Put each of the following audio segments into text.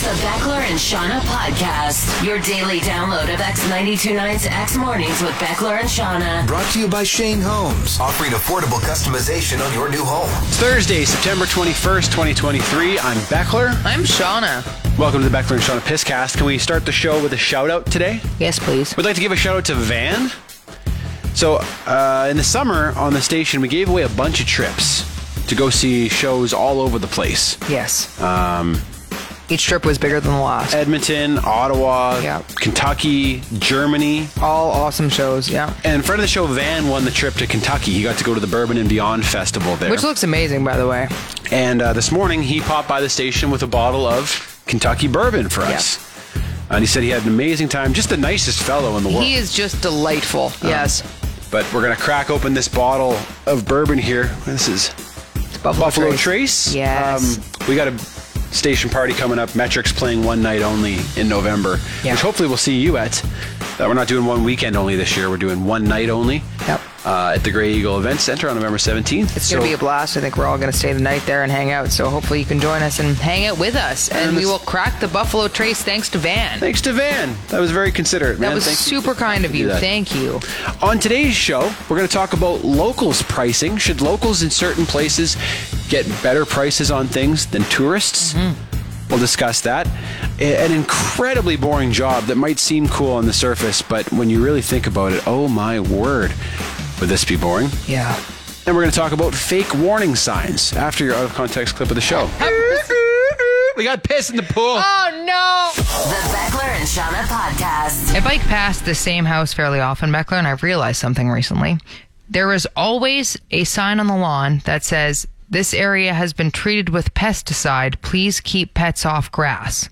It's the Beckler and Seanna podcast, your daily download of X929's X Mornings with Beckler and Seanna. Brought to you by Shane Homes, offering affordable customization on your new home. Thursday, September 21st, 2023. I'm Beckler. I'm Seanna. Welcome to the Beckler and Seanna Pisscast. Can we start the show with a shout out today? Yes, please. We'd like to give a shout out to Van. So, uh, in the summer on the station, we gave away a bunch of trips to go see shows all over the place. Yes. Um, Each trip was bigger than the last. Edmonton, Ottawa, Yeah. Kentucky, Germany. All awesome shows. Yeah. And friend of the show, Van, won the trip to Kentucky. He got to go to the Bourbon and Beyond Festival there. Which looks amazing, by the way. And uh, this morning, he popped by the station with a bottle of Kentucky bourbon for us. And he said he had an amazing time. Just the nicest fellow in the world. He is just delightful. yes. But we're going to crack open this bottle of bourbon here. This is Buffalo, Buffalo Trace. Trace. Yes. Um, we got a station party coming up. Metric's playing one night only in November, Yeah. which hopefully we'll see you at. Uh, we're not doing one weekend only this year. We're doing one night only Yep. uh, at the Grey Eagle Event Center on November 17th. It's going to be a blast. I think we're all going to stay the night there and hang out. So hopefully you can join us and hang out with us. And, And we will crack the Buffalo Trace thanks to Van. Thanks to Van. That was very considerate, man. that was Thank you super kind of you. Thank you. On today's show, we're going to talk about locals pricing. Should locals in certain places get better prices on things than tourists? We'll discuss that. An incredibly boring job that might seem cool on the surface, but when you really think about it, oh my word, would this be boring? Yeah. And we're going to talk about fake warning signs after your out of context clip of the show. we got piss in the pool. Oh, no. The Beckler and Seanna podcast. I bike past the same house fairly often, Beckler, and I've realized something recently. There is always a sign on the lawn that says, This area has been treated with pesticide. Please keep pets off grass.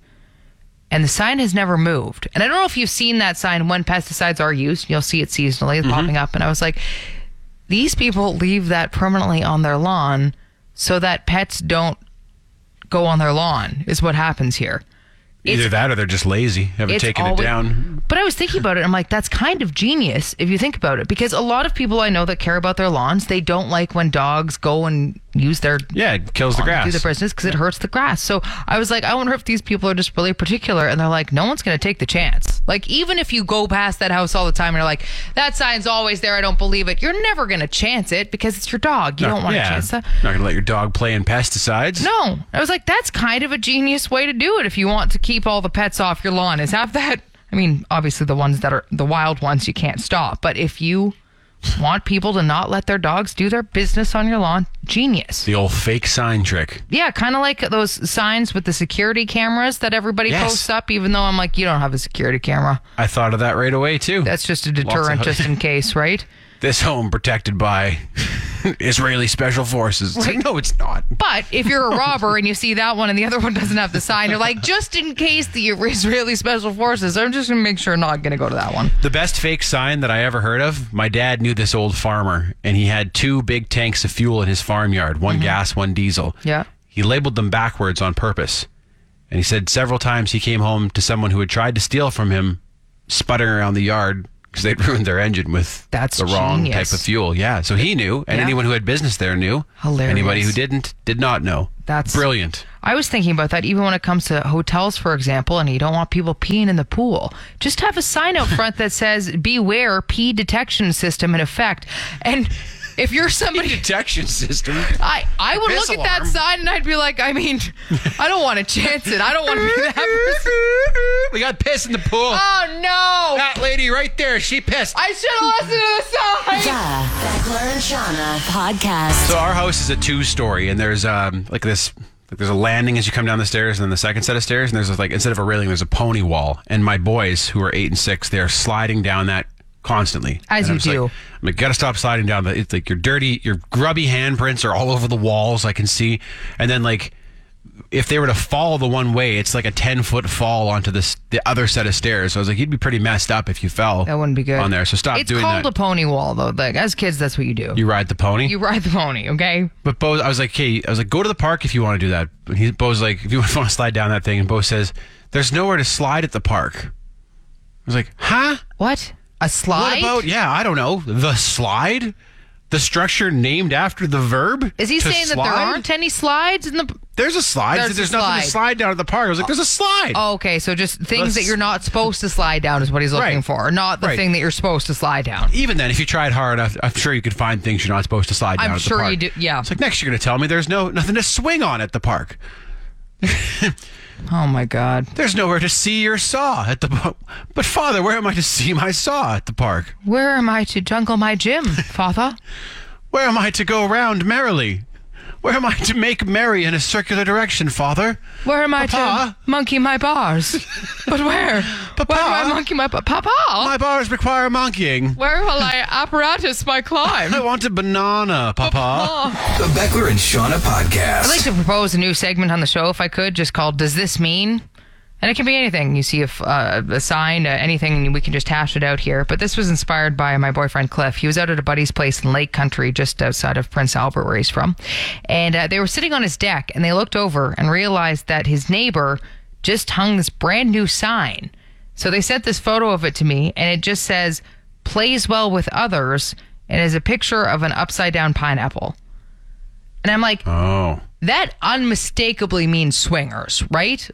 And the sign has never moved. And I don't know if you've seen that sign when pesticides are used. You'll see it seasonally mm-hmm. popping up. And I was like, these people leave that permanently on their lawn so that pets don't go on their lawn, is what happens here. Either that or they're just lazy, haven't taken always- it down. But I was thinking about it. I'm like, that's kind of genius if you think about it, because a lot of people I know that care about their lawns, they don't like when dogs go and use their Yeah, it kills the grass. do their business because it hurts the grass. So I was like, I wonder if these people are just really particular, and they're like, no one's going to take the chance. Like even if you go past that house all the time and you're like, that sign's always there, I don't believe it. You're never going to chance it because it's your dog. You don't want to yeah, chance that. Not going to let your dog play in pesticides. No, I was like, that's kind of a genius way to do it if you want to keep all the pets off your lawn. Is have that. I mean, obviously the ones that are the wild ones you can't stop, but if you want people to not let their dogs do their business on your lawn, genius. The old fake sign trick. Yeah, kind of like those signs with the security cameras that everybody Yes. posts up, even though I'm like, you don't have a security camera. I thought of that right away too. That's just a deterrent, just in case, right? This home protected by Israeli special forces. It's like, no, it's not. But if you're a robber and you see that one and the other one doesn't have the sign, you're like, just in case the Israeli special forces, I'm just gonna make sure I'm not gonna go to that one. The best fake sign that I ever heard of. My dad knew this old farmer, and he had two big tanks of fuel in his farmyard, one mm-hmm. gas, one diesel. Yeah. He labeled them backwards on purpose. And he said several times he came home to someone who had tried to steal from him, sputtering around the yard because they'd ruined their engine with That's the wrong genius. type of fuel. Yeah. So he knew, and Yeah. anyone who had business there knew. Hilarious. Anybody who didn't did not know. That's- brilliant. I was thinking about that even when it comes to hotels, for example, and you don't want people peeing in the pool. Just have a sign out front that says, beware, pee detection system in effect. And if you're somebody. Detection system. I, I would Piss look at that sign and I'd be like, I mean, I don't want to chance it. I don't want to be that person. We got piss in the pool. Oh, no. that lady right there, she pissed. I should have listened to the sign. The Beckler and Seanna podcast. So our house is a two-story, and there's um like this. Like there's a landing as you come down the stairs, and then the second set of stairs, and there's like instead of a railing, there's a pony wall. And my boys, who are eight and six, they're sliding down that constantly. As And I'm you just like- do. I'm like, gotta stop sliding down. The, it's like your dirty, your grubby handprints are all over the walls. I can see, and then like. If they were to fall the one way, it's like a ten foot fall onto this the other set of stairs. So I was like, you'd be pretty messed up if you fell. That wouldn't be good on there. So stop It's doing called that. a pony wall, though. Like as kids, that's what you do. you ride the pony. You ride the pony, okay? But Bo, I was like, hey, I was like, go to the park if you want to do that. But he, Bo's like, if you want to slide down that thing, and Bo says, there's nowhere to slide at the park. I was like, huh? What? A slide? What about? Yeah, I don't know. The slide, the structure named after the verb. Is he saying that there aren't any slides in the? There's a slide. There's There's, a nothing to slide. slide down at the park. I was like, there's a slide. Oh, okay, so just things Let's- that you're not supposed to slide down is what he's looking Right. for, not the Right. thing that you're supposed to slide down. Even then, if you tried hard enough, I'm sure you could find things you're not supposed to slide down I'm at the sure you do- yeah. It's like next you're going to tell me there's no nothing to swing on at the park. Oh my god. There's nowhere to see your saw at the. bu- But father, where am I to see my saw at the park? Where am I to jungle my gym, father? Where am I to go round merrily? Where am I to make merry in a circular direction, father? Where am I Papa? to monkey my bars? But where? Papa? Where do I monkey my ba- Papa? My bars require monkeying. Where will I apparatus my climb? I want a banana, Papa. The Beckler and Seanna podcast. I'd like to propose a new segment on the show, if I could, just called "Does This Mean?" And it can be anything. You see a, uh, a sign, uh, anything, we can just hash it out here. But this was inspired by my boyfriend Cliff. He was out at a buddy's place in Lake Country, just outside of Prince Albert, where he's from. And uh, they were sitting on his deck, and they looked over and realized that his neighbor just hung this brand new sign. So they sent this photo of it to me, and it just says "Plays well with others," and is a picture of an upside down pineapple. And I'm like, Oh, that unmistakably means swingers, right?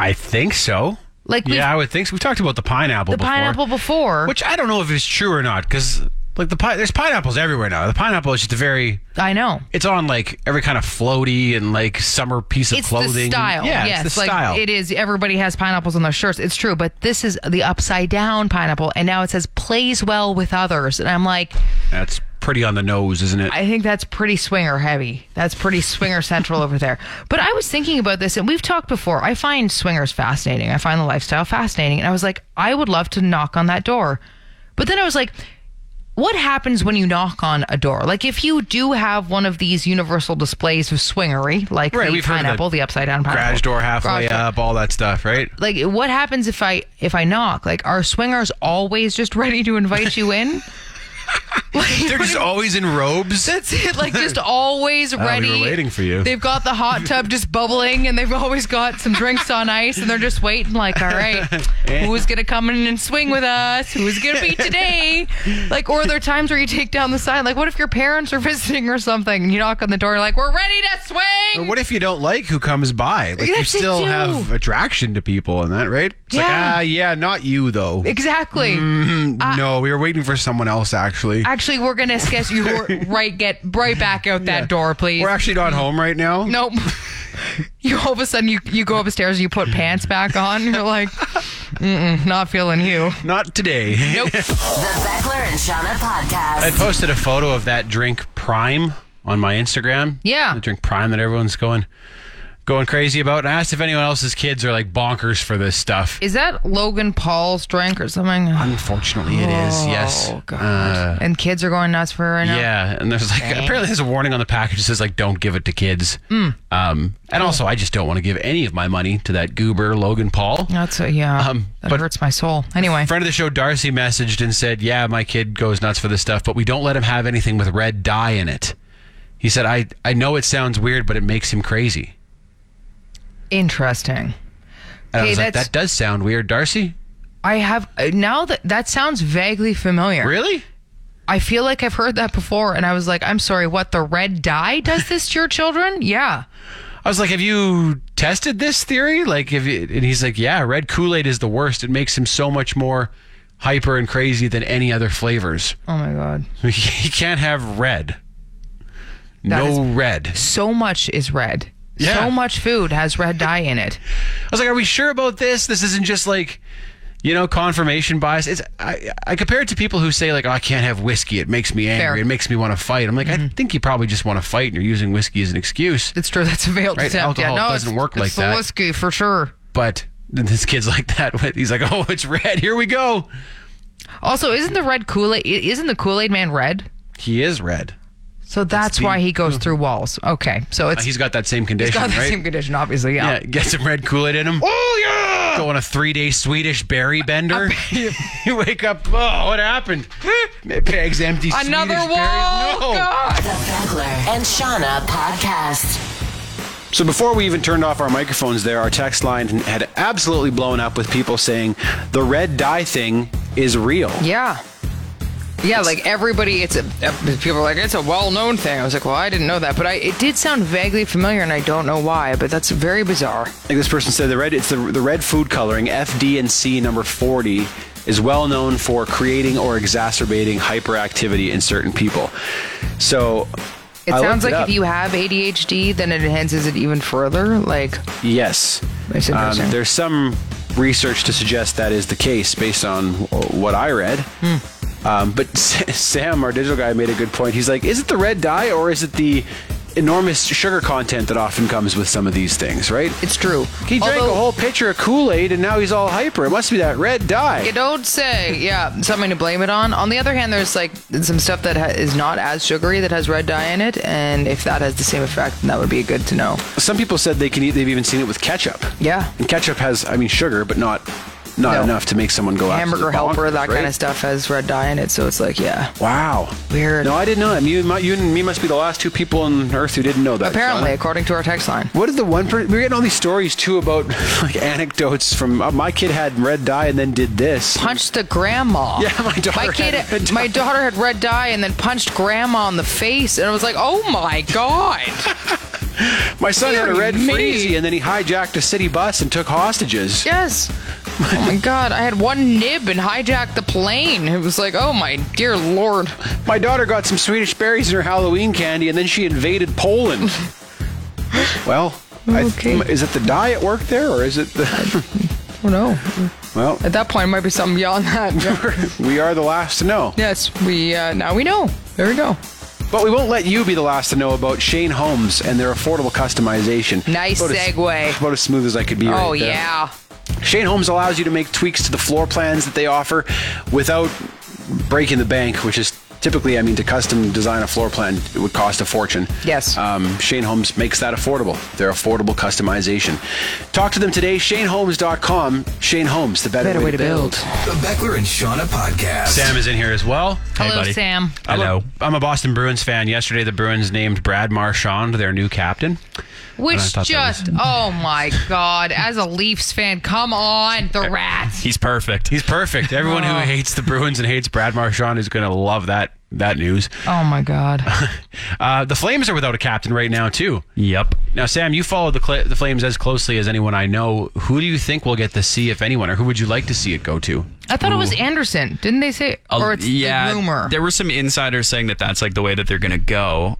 I, think so. Like yeah, I would think so. We've talked about the pineapple The before. pineapple before. which I don't know if it's true or not, because like the pi- there's pineapples everywhere now. The pineapple is just a very I know. it's on like every kind of floaty and like summer piece of It's clothing. the style. Yeah, yes, it's the like style. it is. Everybody has pineapples on their shirts. It's true, but this is the upside down pineapple, and now it says plays well with others, and I'm like, That's pretty on the nose, isn't it? I think that's pretty swinger heavy. That's pretty swinger central over there. But I was thinking about this, and we've talked before. I find swingers fascinating. I find the lifestyle fascinating, and I was like, I would love to knock on that door. But then I was like, what happens when you knock on a door? Like if you do have one of these universal displays of swingery, like Right, the of the pineapple, the upside down pineapple, Garage door halfway Garage door. up, all that stuff, right? Like what happens if I if I knock? Like are swingers always just ready to invite you in? They're just always in robes. That's it. Like just always ready. we were waiting for you. They've got the hot tub just bubbling, and they've always got some drinks on ice, and they're just waiting. Like, all right, who's gonna come in and swing with us? Who's gonna be today? Like, or are there times where you take down the sign? Like, what if your parents are visiting or something, and you knock on the door, like, we're ready to swing? Or what if you don't like who comes by? Like you Yes, still have attraction to people and that, right? It's like, Yeah. ah, yeah, not you though. Exactly. no, we were waiting for someone else actually. Actually, we're gonna sketch you right. Get right back out that door, please. We're actually not home right now. Nope. You all of a sudden you you go upstairs and you put pants back on. You're like, not feeling you. Not today. Nope. The Beckler and Seanna podcast. I posted a photo of that drink Prime on my Instagram. Yeah. The drink Prime that everyone's going going crazy about. And I asked if anyone else's kids are like bonkers for this stuff. Is that Logan Paul's drink or something? Unfortunately, it is. Yes. Oh god. Uh, and kids are going nuts for it right now. yeah, and there's like apparently there's a warning on the package that says like don't give it to kids. Mm. Um, and also I just don't want to give any of my money to that goober Logan Paul. That's a, yeah. Um, that but- hurts my soul. Anyway, friend of the show Darcy messaged and said, "Yeah, my kid goes nuts for this stuff, but we don't let him have anything with red dye in it." He said, "I I know it sounds weird, but it makes him crazy." Interesting. And I was like, that's- "That does sound weird, Darcy." I have uh, now that that sounds vaguely familiar. Really? I feel like I've heard that before, and I was like, I'm sorry, what? The red dye does this to your children? Yeah. I was like, "Have you tested this theory?" Like, if you, and he's like, "Yeah, red Kool Aid is the worst. It makes him so much more hyper and crazy than any other flavors. Oh my god. He can't have red. That no red." So much is red. Yeah. So much food has red dye in it. I was like, "Are we sure about this? This isn't just like." You know, confirmation bias. It's I, I compare it to people who say like, "Oh, I can't have whiskey; it makes me angry. Fair. Mm-hmm. It makes me want to fight." I'm like, I think you probably just want to fight, and you're using whiskey as an excuse. It's true. That's a veiled Right, attempt. alcohol yeah, no, doesn't work like the that. whiskey for sure. But this kid's like that. He's like, "Oh, it's red. Here we go." Also, isn't the red Kool Aid? Isn't the Kool Aid Man red? He is red. So that's why he goes through walls. Okay, so it's Uh, He's got that same he's condition, got the right? same condition, obviously. Yeah. yeah, get some red Kool-Aid in him. Oh yeah. Go on a three-day Swedish berry bender. you wake up. Oh, what happened? Peg's empty. Another Swedish wall. berries. No. God. The Beckler and Seanna podcast. So before we even turned off our microphones there, our text line had absolutely blown up with people saying the red dye thing is real. Yeah. Yeah, like everybody, it's a people are like it's a well-known thing. I was like, well, I didn't know that, but I it did sound vaguely familiar, and I don't know why. But that's very bizarre. Like this person said, the red it's the, the red food coloring FD&C number 40 is well known for creating or exacerbating hyperactivity in certain people. So It I sounds like it if you have ADHD, then it enhances it even further. Like, Yes. Um, there's some research to suggest that is the case based on what I read. Hmm. Um, but Sam, our digital guy, made a good point. He's like, is it the red dye or is it the enormous sugar content that often comes with some of these things, right? it's true. He drank Although- a whole pitcher of Kool Aid and now he's all hyper. It must be that red dye. You don't say. Yeah, something to blame it on. On the other hand, there's like some stuff that ha- is not as sugary that has red dye in it, and if that has the same effect, then that would be good to know. Some people said they can eat. They've even seen it with ketchup. Yeah. And ketchup has, I mean, sugar, but not not No. enough to make someone go after. Hamburger helper, bonkers, that kind of stuff has red dye in it, so it's like, yeah. Wow. Weird. No, I didn't know that. You, my- you and me must be the last two people on Earth who didn't know that. Apparently, Seanna. according to our text line. What is the one? Per- we're getting all these stories too about like anecdotes from uh, my kid had red dye and then did this. Punched the grandma. Yeah, my daughter My kid, had red my daughter had red dye and then punched grandma in the face, and I was like, "Oh my god!" My son had a red Dear me. freezy and then he hijacked a city bus and took hostages. yes. Oh my god! I had one nib and hijacked the plane. It was like, "Oh my dear lord!" My daughter got some Swedish berries in her Halloween candy and then she invaded Poland. well, th- Okay. is it the dye at work there or is it the? Oh no! well, At that point, it might be something beyond that. we are the last to know. yes, we uh, now we know. There we go. But we won't let you be the last to know about Shane Homes and their affordable customization. Nice About segue. About as smooth as I could be. Oh right yeah. Shane Homes allows you to make tweaks to the floor plans that they offer without breaking the bank, which is typically, I mean, to custom design a floor plan, it would cost a fortune. Yes. Um, Shane Homes makes that affordable. Their affordable customization. Talk to them today, shanehomes.com. Shane Homes, the better, Better way to build. The Beckler and Seanna podcast. Sam is in here as well. Hello, buddy. Sam. Hello. I'm a, I'm a Boston Bruins fan. Yesterday, the Bruins named Brad Marchand their new captain. Which just, oh my God, as a Leafs fan, come on, the Rats. He's perfect. He's perfect. Everyone who Oh. hates the Bruins and hates Brad Marchand is going to love that that news. Oh my God. Uh, the Flames are without a captain right now too. Yep. Now, Sam, you follow the Cl- the Flames as closely as anyone I know. Who do you think will get the C, if anyone, or who would you like to see it go to? I thought it was Andersson. Didn't they say? Or it's yeah, the rumor. There were some insiders saying that that's like the way that they're going to go.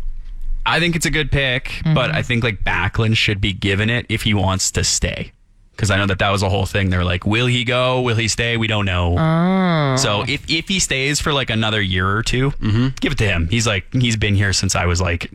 I think it's a good pick, Mm-hmm. but I think like Backlund should be given it if he wants to stay. Because I know that that was a whole thing. They're like, will he go? Will he stay? We don't know. Oh. So if if he stays for like another year or 2 Mm-hmm. give it to him. He's like he's been here since I was like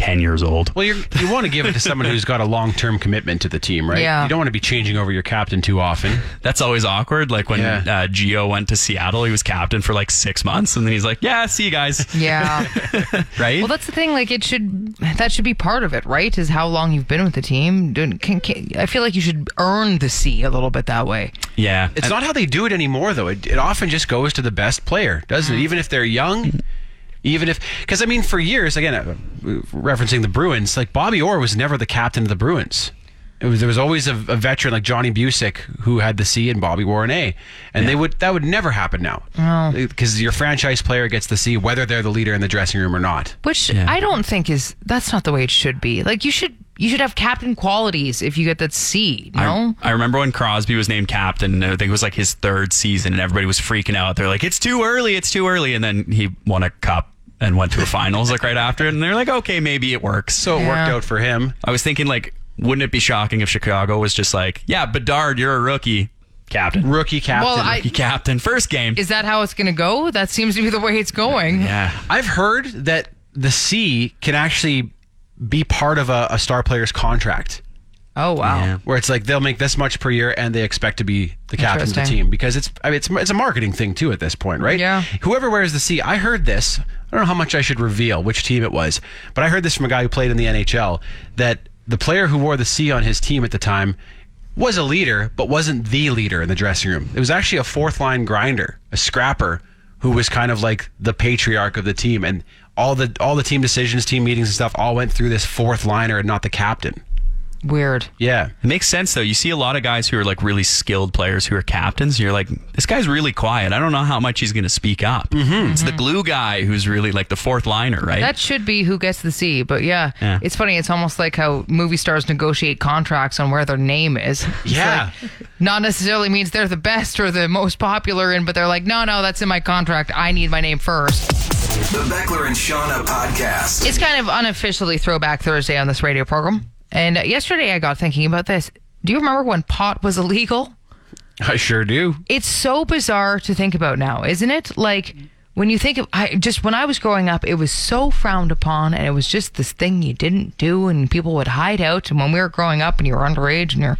ten years old. Well, you're, you want to give it to someone who's got a long term commitment to the team, right? Yeah. You don't want to be changing over your captain too often. That's always awkward. Like when Yeah. uh, Gio went to Seattle, he was captain for like six months, and then he's like, "Yeah, see you guys." yeah. right? Well, that's the thing. Like, it should that should be part of it, right? Is how long you've been with the team. Can, can, I feel like you should earn the C a little bit that way. yeah. It's not how they do it anymore, though. It, it often just goes to the best player, doesn't it? Even if they're young, even if because I mean, for years, again, uh, referencing the Bruins, like Bobby Orr was never the captain of the Bruins. It was, there was always a, a veteran like Johnny Bucyk who had the C and Bobby wore an A, and they would that would never happen now because your franchise player gets the C whether they're the leader in the dressing room or not. Which Yeah. I don't think is that's not the way it should be. Like you should you should have captain qualities if you get that C. No. I, I remember when Crosby was named captain. I think it was like his third season, and everybody was freaking out. They're like, "It's too early! It's too early!" And then he won a cup and went to a finals like right after it. And they're like, "Okay, maybe it works." So it Yeah. worked out for him. I was thinking, like, wouldn't it be shocking if Chicago was just like, "Yeah, Bedard, you're a rookie, captain, Rookie captain. Well, I- rookie captain, first game." Is that how it's going to go? That seems to be the way it's going. yeah, I've heard that the C can actually be part of a, a star player's contract. Oh wow. Yeah. where it's like they'll make this much per year and they expect to be the captain of the team because it's I mean, it's it's a marketing thing too at this point, right? Yeah. Whoever wears the C, I heard this. I don't know how much I should reveal which team it was, but I heard this from a guy who played in the NHL that the player who wore the C on his team at the time was a leader, but wasn't the leader in the dressing room. It was actually a fourth line grinder, a scrapper, who was kind of like the patriarch of the team, and all the all the team decisions, team meetings, and stuff all went through this fourth liner and not the captain. Weird. Yeah. It makes sense though. You see a lot of guys who are like really skilled players who are captains. And you're like, this guy's really quiet. I don't know how much he's going to speak up. Mm-hmm. It's the glue guy who's really like the fourth liner, right? That should be who gets the C, but yeah, Yeah. it's funny. It's almost like how movie stars negotiate contracts on where their name is. It's Yeah. like, not necessarily means they're the best or the most popular in, but they're like, no, no, that's in my contract. I need my name first. The Beckler and Seanna podcast. It's kind of unofficially Throwback Thursday on this radio program. And uh, yesterday I got thinking about this. Do you remember when pot was illegal? I sure do. It's so bizarre to think about now, isn't it? Like when you think of I just when I was growing up, it was so frowned upon and it was just this thing you didn't do and people would hide out and when we were growing up and you were underage and you're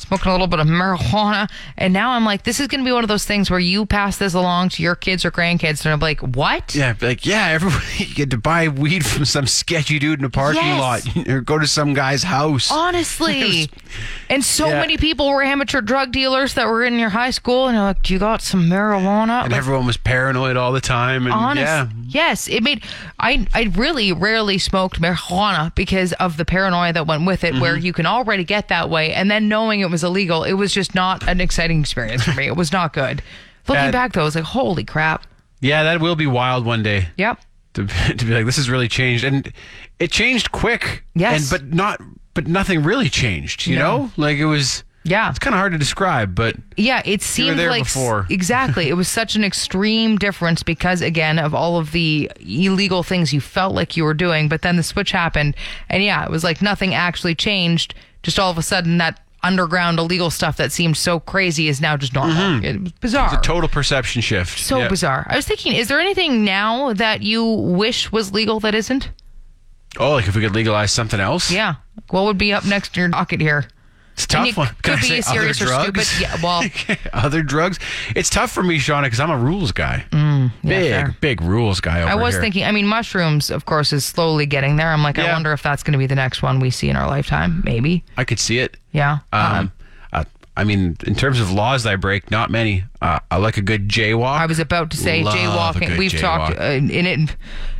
smoking a little bit of marijuana and now I'm like this is going to be one of those things where you pass this along to your kids or grandkids and I'm like, "What?" Yeah, like yeah, everybody you get to buy weed from some sketchy dude in a parking Yes. lot or go to some guy's house. Honestly. and so Yeah. many people were amateur drug dealers that were in your high school and you're like, "Do you got some marijuana?" and Like, everyone was paranoid all the time and honest yeah. yes it made i i really rarely smoked marijuana because of the paranoia that went with it where Mm-hmm. you can already get that way and then knowing it was illegal it was just not an exciting experience for me it was not good looking back though i was like holy crap Yeah, that will be wild one day. yep To, to be like this has really changed and it changed quick. Yes. And but not but nothing really changed, you No. know? Like it was yeah it's kind of hard to describe, but yeah it seemed there like before. exactly it was such an extreme difference because again of all of the illegal things you felt like you were doing but then the switch happened and yeah it was like nothing actually changed just all of a sudden that underground illegal stuff that seemed so crazy is now just normal it was bizarre Mm-hmm. it's a total perception shift. so Yeah. bizarre i was thinking is there anything now that you wish was legal that isn't Oh, like if we could legalize something else? yeah what would be up next in your docket here It's tough it one. could Can I be serious or other stupid. Yeah, well- other drugs. It's tough for me, Seanna, because I'm a rules guy. big, Mm, fair. big rules guy. Over I was here. thinking, I mean, mushrooms, of course, is slowly getting there. I'm like, I wonder if that's going to be the next one we see in our lifetime. Maybe. I could see it. Yeah. Um, uh, I mean, in terms of laws I break, not many. Uh, I like a good jaywalk. I was about to say Love jaywalking. We've talked uh, in it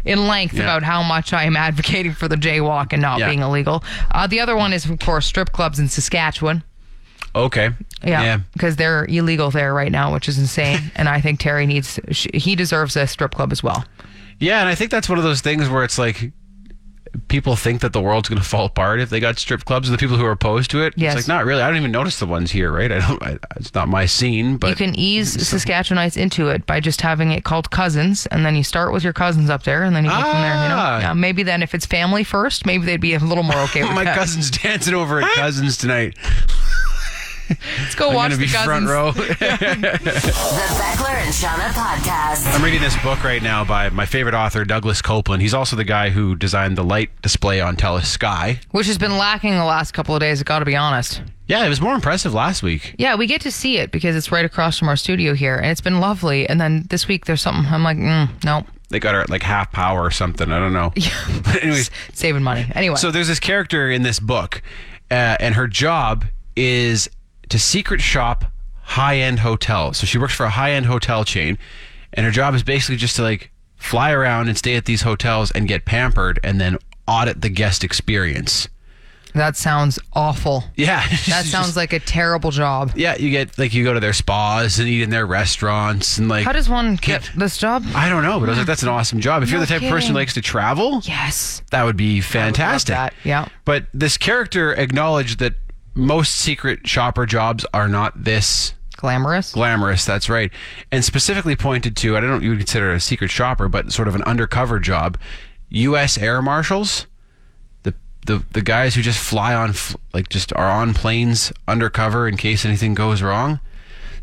in length Yeah. about how much I am advocating for the jaywalk and not Yeah. being illegal. Uh, the other one is, of course, strip clubs in Saskatchewan. Okay. Yeah, because they're illegal there right now, which is insane. and I think Terry needs, he deserves a strip club as well. Yeah, and I think that's one of those things where it's like people think that the world's going to fall apart if they got strip clubs, and the people who are opposed to it. Yes. It's like not really. I don't even notice the ones here, right? I don't. I, it's not my scene, but you can ease Saskatchewanites into it by just having it called cousins, and then you start with your cousins up there, and then you go from there. You know, Ah. yeah, maybe then if it's family first, maybe they'd be a little more okay with my that. cousin's dancing over at cousins tonight. Let's go I'm watch going to the be cousins. front row. The Beckler and Seanna podcast. I'm reading this book right now by my favorite author, Douglas Coupland. He's also the guy who designed the light display on Telus Sky. which has been lacking the last couple of days. I got to be honest. Yeah, it was more impressive last week. Yeah, we get to see it because it's right across from our studio here, and it's been lovely. And then this week there's something I'm like, mm, no, They got her at like half power or something. I don't know. But anyways, saving money. Anyway, so there's this character in this book, uh, and her job is to secret shop high end hotels. So she works for a high end hotel chain, and her job is basically just to like fly around and stay at these hotels and get pampered, and then audit the guest experience. that sounds awful. Yeah, That sounds like a terrible job. Yeah, you get like you go to their spas and eat in their restaurants and like How does one get this job? I don't know, but I was like, that's an awesome job. If you're the type of person who likes to travel, Yes. that would be fantastic. that, yeah. But this character acknowledged that most secret shopper jobs are not this Glamorous. glamorous. That's right, and specifically pointed to I don't know what you would consider a secret shopper, but sort of an undercover job. U.S. air marshals, the the the guys who just fly on like just are on planes undercover in case anything goes wrong.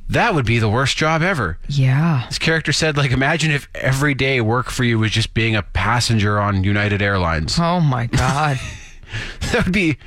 That would be the worst job ever. yeah. This character said, like, imagine if every day work for you was just being a passenger on United Airlines. Oh my God. That would be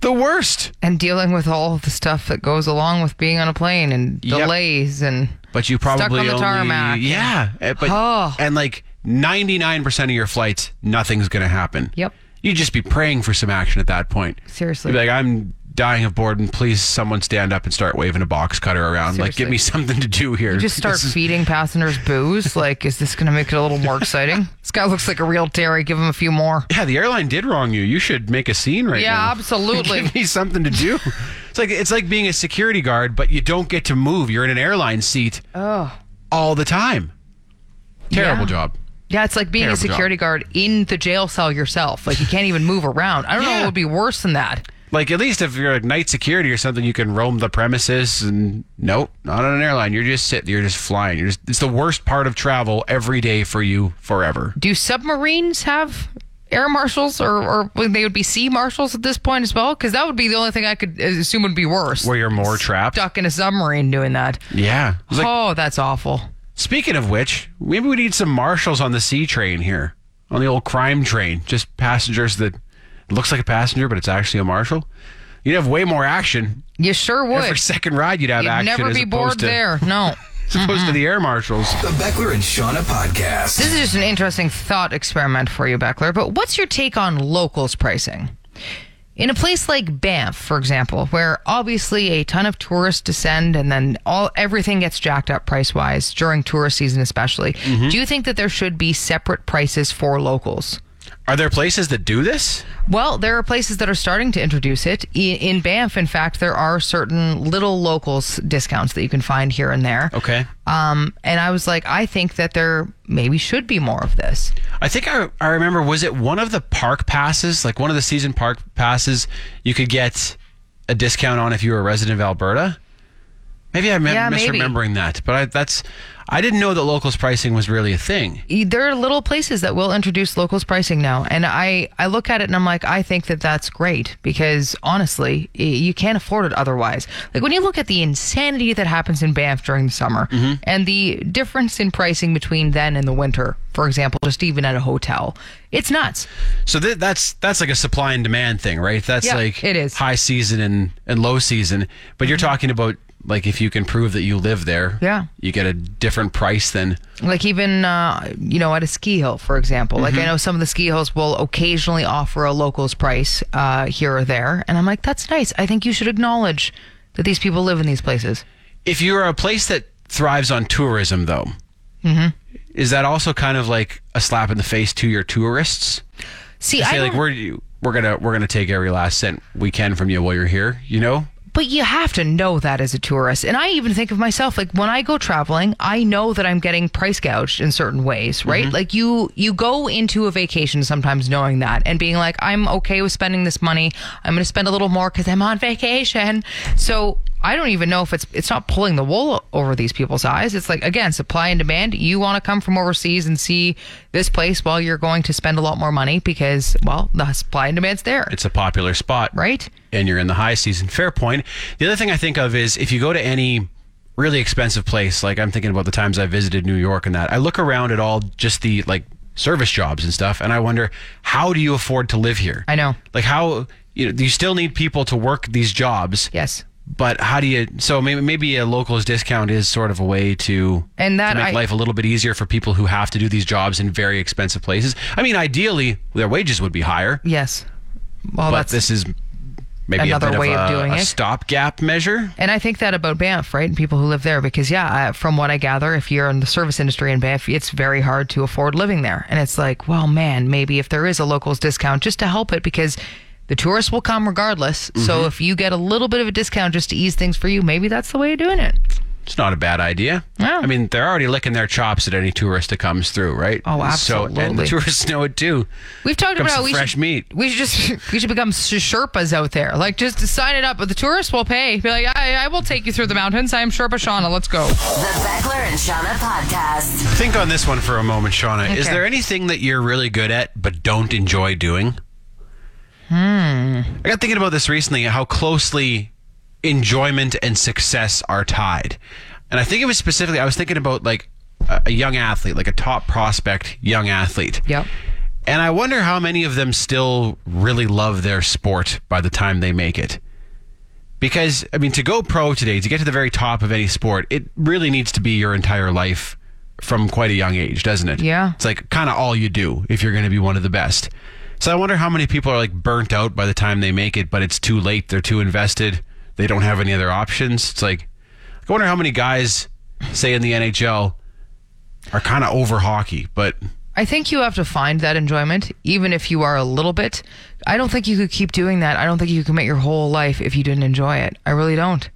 the worst. and dealing with all the stuff that goes along with being on a plane and Yep. delays and But you probably Stuck on the only tarmac. yeah, eh, but Oh. and like ninety nine percent of your flights, nothing's gonna happen. Yep. You'd just be praying for some action at that point. Seriously. You'd be like, I'm dying of boredom. Please, someone stand up and start waving a box cutter around. Like, give me something to do here. you just start This is- feeding passengers booze. Like, is this going to make it a little more exciting? This guy looks like a real Terry. Give him a few more. yeah, the airline did wrong you. You should make a scene right Yeah, now. Yeah, absolutely. give me something to do. It's like it's like being a security guard, but you don't get to move. You're in an airline seat oh. all the time. Terrible Yeah. job. Yeah, it's like being Terrible a security guard in the jail cell yourself. Like, you can't even move around. I don't know Yeah. what would be worse than that. Like at least if you're like night security or something, you can roam the premises. And nope, not on an airline. You're just sitting. You're just flying. You're just. It's the worst part of travel every day for you forever. Do submarines have air marshals or, or they would be sea marshals at this point as well? Because that would be the only thing I could uh, assume would be worse. Where you're more trapped. Stuck in a submarine doing that. Yeah. Like, oh, that's awful. Speaking of which, maybe we need some marshals on the C-Train here, on the old crime train. Just passengers that looks like a passenger, but it's actually a marshal. You'd have way more action. You sure would. Every second ride, you'd have You'd action. never be opposed bored to, there. No. As opposed to the air marshals. The Beckler and Seanna podcast. This is just an interesting thought experiment for you, Beckler. But what's your take on locals pricing? In a place like Banff, for example, where obviously a ton of tourists descend and then all everything gets jacked up price wise during tourist season, especially, mm-hmm. do you think that there should be separate prices for locals? Are there places that do this? Well, there are places that are starting to introduce it. In Banff, in fact, there are certain little locals discounts that you can find here and there. Okay. Um, and I was like, I think that there maybe should be more of this. I think I, I remember, was it one of the park passes, like one of the season park passes, you could get a discount on if you were a resident of Alberta? Maybe I'm Yeah, maybe. misremembering that, but I, that's I didn't know that locals pricing was really a thing. there are little places that will introduce locals pricing now and i i look at it and i'm like i think that that's great because honestly you can't afford it otherwise like when you look at the insanity that happens in banff during the summer mm-hmm. and the difference in pricing between then and the winter for example just even at a hotel it's nuts So th- that's that's like a supply and demand thing, right? That's Yeah, like it is. high season and, and low season. But you're mm-hmm. talking about like if you can prove that you live there, Yeah. you get a different price than like even uh, you know at a ski hill for example. Like i know some of the ski hills will occasionally offer a locals price uh, here or there. And i'm like that's nice. I think you should acknowledge that these people live in these places. If you're a place that thrives on tourism though Mm-hmm. is that also kind of like a slap in the face to your tourists? See say I like we're we're gonna we're gonna take every last cent we can from you while you're here you know But you have to know that as a tourist. And I even think of myself like when I go traveling, I know that I'm getting price gouged in certain ways, right? Mm-hmm. Like you you go into a vacation sometimes knowing that and being like I'm okay with spending this money. I'm going to spend a little more cuz I'm on vacation. So I don't even know if it's it's not pulling the wool over these people's eyes. It's like again, supply and demand. You want to come from overseas and see this place while you're going to spend a lot more money because well, the supply and demand's there. it's a popular spot right? And you're in the high season fair point the other thing i think of is if you go to any really expensive place like i'm thinking about the times i visited new york and that i look around at all just the like service jobs and stuff and i wonder how do you afford to live here I know. like how you know you still need people to work these jobs Yes. but how do you so maybe maybe a locals discount is sort of a way to And that to make I- life a little bit easier for people who have to do these jobs in very expensive places i mean ideally their wages would be higher Yes. Well, but that's this is maybe another way of, a, doing a it. stopgap measure And I think that about Banff, right? And people who live there, because yeah, uh, from what I gather, if you're in the service industry in Banff, it's very hard to afford living there. And it's like, well, man, maybe if there is a locals discount just to help it, because the tourists will come regardless. Mm-hmm. So if you get a little bit of a discount just to ease things for you, maybe that's the way of doing it. It's not a bad idea. Yeah. I mean, they're already licking their chops at any tourist that comes through, right? Oh, absolutely. So, and the tourists know it too. We've talked Comes about some we fresh should, meat. We should just we should become Sherpas out there. Like just sign it up, but the tourists will pay. Be like, I, I will take you through the mountains. I am Sherpa Seanna. Let's go. The Beckler and Seanna podcast. Think on this one for a moment, Seanna. Is Okay. there anything that you're really good at but don't enjoy doing? Hmm. I got thinking about this recently, how closely enjoyment and success are tied. And I think it was specifically, I was thinking about like a, a young athlete, like a top prospect young athlete. Yep. And I wonder how many of them still really love their sport by the time they make it. Because, I mean, to go pro today, to get to the very top of any sport, it really needs to be your entire life from quite a young age, doesn't it? Yeah. It's like kind of all you do if you're going to be one of the best. So I wonder how many people are like burnt out by the time they make it, but it's too late. They're too invested. They don't have any other options. It's like, I wonder how many guys, say in the NHL, are kind of over hockey, but I think you have to find that enjoyment, even if you are a little bit. I don't think you could keep doing that. I don't think you could commit your whole life if you didn't enjoy it. I really don't.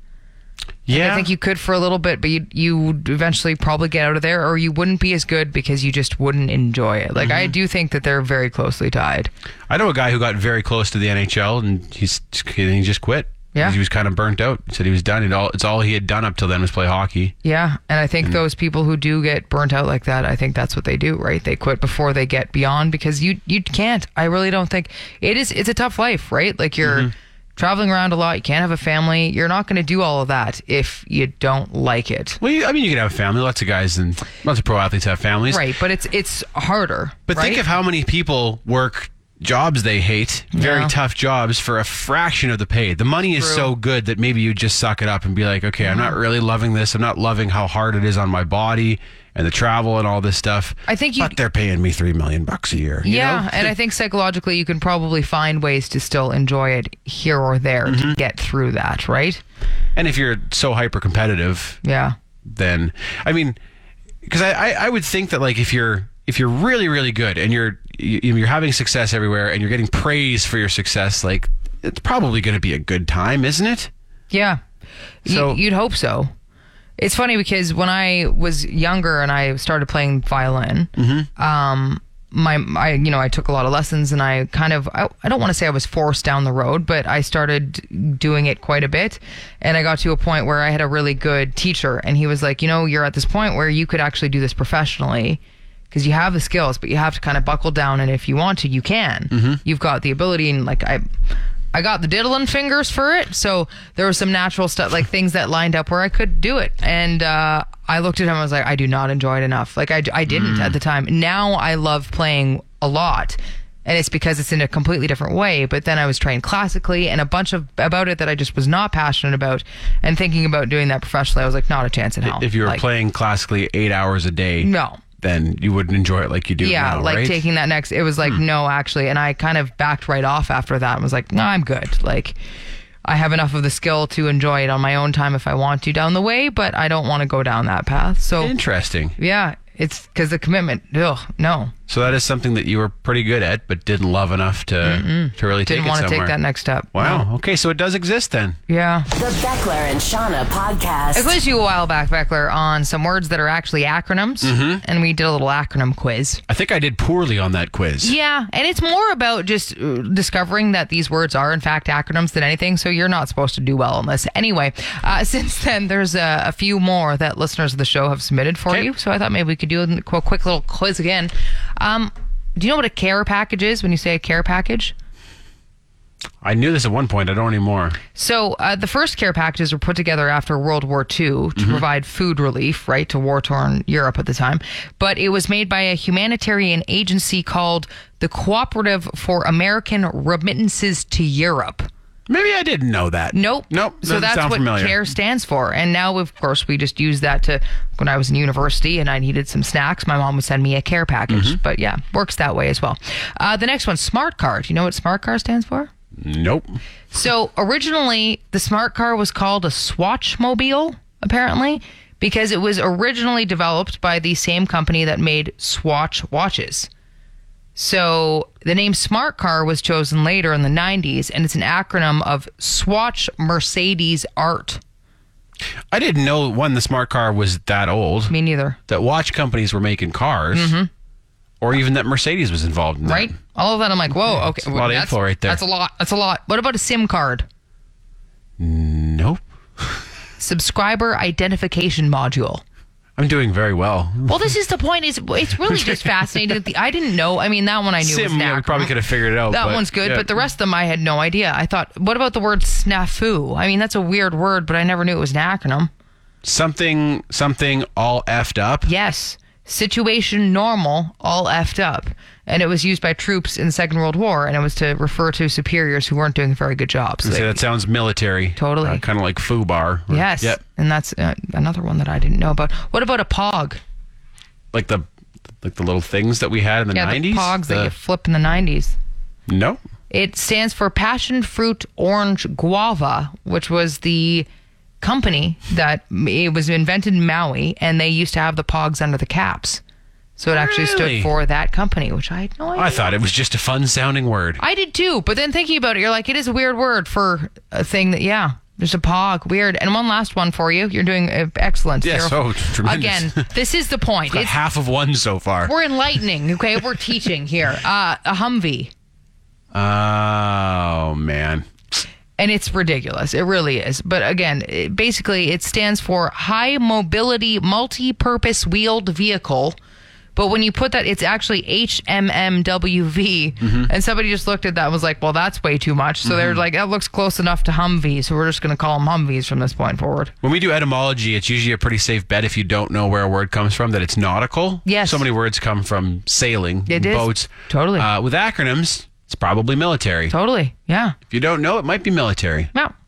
yeah. I think you could for a little bit, but you you would eventually probably get out of there, or you wouldn't be as good because you just wouldn't enjoy it. Like Mm-hmm. I do think that they're very closely tied. I know a guy who got very close to the NHL and he's he just quit. Yeah. he was kind of burnt out. He said he was done. It all it's all he had done up till then was play hockey. Yeah, and I think those people who do get burnt out like that, I think that's what they do, right? They quit before they get beyond because you you can't. I really don't think it is. It's a tough life, right? Like you're Mm-hmm. traveling around a lot. You can't have a family. You're not going to do all of that if you don't like it, Well, you, I mean, you can have a family. Lots of guys and lots of pro athletes have families. right? But it's it's harder. But think of how many people work jobs they hate, very Yeah. tough jobs for a fraction of the pay. The money is True. so good that maybe you just suck it up and be like, okay, I'm not really loving this. I'm not loving how hard it is on my body and the travel and all this stuff. I think you- but they're paying me three million bucks a year. you yeah, know? and I think psychologically you can probably find ways to still enjoy it here or there Mm-hmm. to get through that, right? and if you're so hyper competitive, Yeah. then I mean, because I, I I would think that like if you're if you're really really good and you're you- you're having success everywhere and you're getting praise for your success, like it's probably going to be a good time, isn't it? Yeah. So- you, you'd hope so. It's funny because when I was younger and I started playing violin, um, my, I, you know, I took a lot of lessons and I kind of, I, I don't want to say I was forced down the road, but I started doing it quite a bit. And I got to a point where I had a really good teacher and he was like, you know, you're at this point where you could actually do this professionally because you have the skills, but you have to kind of buckle down. And if you want to, you can. You've got the ability, and like I, I got the diddling fingers for it. So there was some natural stuff, like things that lined up where I could do it. And uh, I looked at him. I was like, I do not enjoy it enough. Like I, I didn't at the time. Now I love playing a lot. And it's because it's in a completely different way. But then I was trained classically and a bunch of about it that I just was not passionate about. And thinking about doing that professionally, I was like, not a chance in hell. If you were Like, playing classically eight hours a day, No. Then you wouldn't enjoy it like you do yeah, now, like right? taking that next. It was like hmm. no, actually, and I kind of backed right off after that and was like, no, I'm good. Like, I have enough of the skill to enjoy it on my own time if I want to down the way, but I don't want to go down that path. So Interesting. yeah, it's because the commitment. Ugh, no, So that is something that you were pretty good at, but didn't love enough to to really didn't take it want to take that next step. Wow. No. Okay, so it does exist then. Yeah. The Beckler and Seanna podcast. I quizzed you a while back, Beckler, on some words that are actually acronyms, and we did a little acronym quiz. I think I did poorly on that quiz. Yeah, and it's more about just uh, discovering that these words are in fact acronyms than anything. So you're not supposed to do well on this. Anyway, uh, since then there's a, a few more that listeners of the show have submitted for Okay. you. So I thought maybe we could do a quick little quiz again. Um, do you know what a care package is when you say a care package? I knew this at one point. I don't anymore. So uh, the first care packages were put together after World War II to provide food relief, right, to war-torn Europe at the time. But it was made by a humanitarian agency called the Cooperative for American Remittances to Europe. Maybe I didn't know that. Nope. Nope. So that's what familiar. CARE stands for. And now, of course, we just use that to, when I was in university and I needed some snacks, my mom would send me a care package. Mm-hmm. But yeah, works that way as well. Uh, the next one, Smart Card. You know what Smart Car stands for? Nope. So originally, the smart car was called a Swatch Mobile, apparently, because it was originally developed by the same company that made Swatch watches. So the name Smart Car was chosen later in the 90s, and it's an acronym of Swatch Mercedes Art. I didn't know one the smart car was that old. Me neither. That watch companies were making cars, or even that Mercedes was involved in that. Mm-hmm. Right? All of that, I'm like, whoa, okay. a lot of info right there. That's a lot. That's a lot. What about a SIM card? Nope. Subscriber Identification Module. I'm doing very well. Well, this is the point. Is it's really just fascinating. that the- I didn't know. I mean, that one I knew was Sim, yeah, we probably could have figured it out. That but, one's good, yeah. but the rest of them I had no idea. I thought, what about the word snafu? I mean, that's a weird word, but I never knew it was an acronym. something something all effed up. Yes. Situation normal, all effed up. And it was used by troops in the Second World War, and it was to refer to superiors who weren't doing a very good job. So that sounds military. Totally. kind of like FUBAR. or- yes. Yep. And that's uh, another one that I didn't know about. What about a POG? Like the like the little things that we had in the yeah, 90s. the POGs that you flip in the 90s. no. It stands for Passion Fruit Orange Guava, which was the company that it was invented in Maui, and they used to have the pogs under the caps. So it actually Really? stood for that company, which I had no idea. I thought it was just a fun sounding word. I did too, but then thinking about it, you're like, it is a weird word for a thing that, yeah, just a pog, weird. And one last one for you. You're doing uh, excellent. Yes, You're- oh, tremendous. Again, this is the point. Got It's, half of one so far. we're enlightening, okay? We're teaching here. Uh, a Humvee. Oh man. And it's ridiculous. It really is. But again, it, basically, it stands for High Mobility Multi-Purpose Wheeled Vehicle. But when you put that, it's actually HMMWV. Mm-hmm. And somebody just looked at that and was like, well, that's way too much. So they're like, that looks close enough to Humvee. So we're just going to call them Humvees from this point forward. When we do etymology, it's usually a pretty safe bet if you don't know where a word comes from that it's nautical. Yes. So many words come from sailing, It is. boats. Totally. Uh, with acronyms, it's probably military. Totally. Yeah. If you don't know, it might be military. Yeah.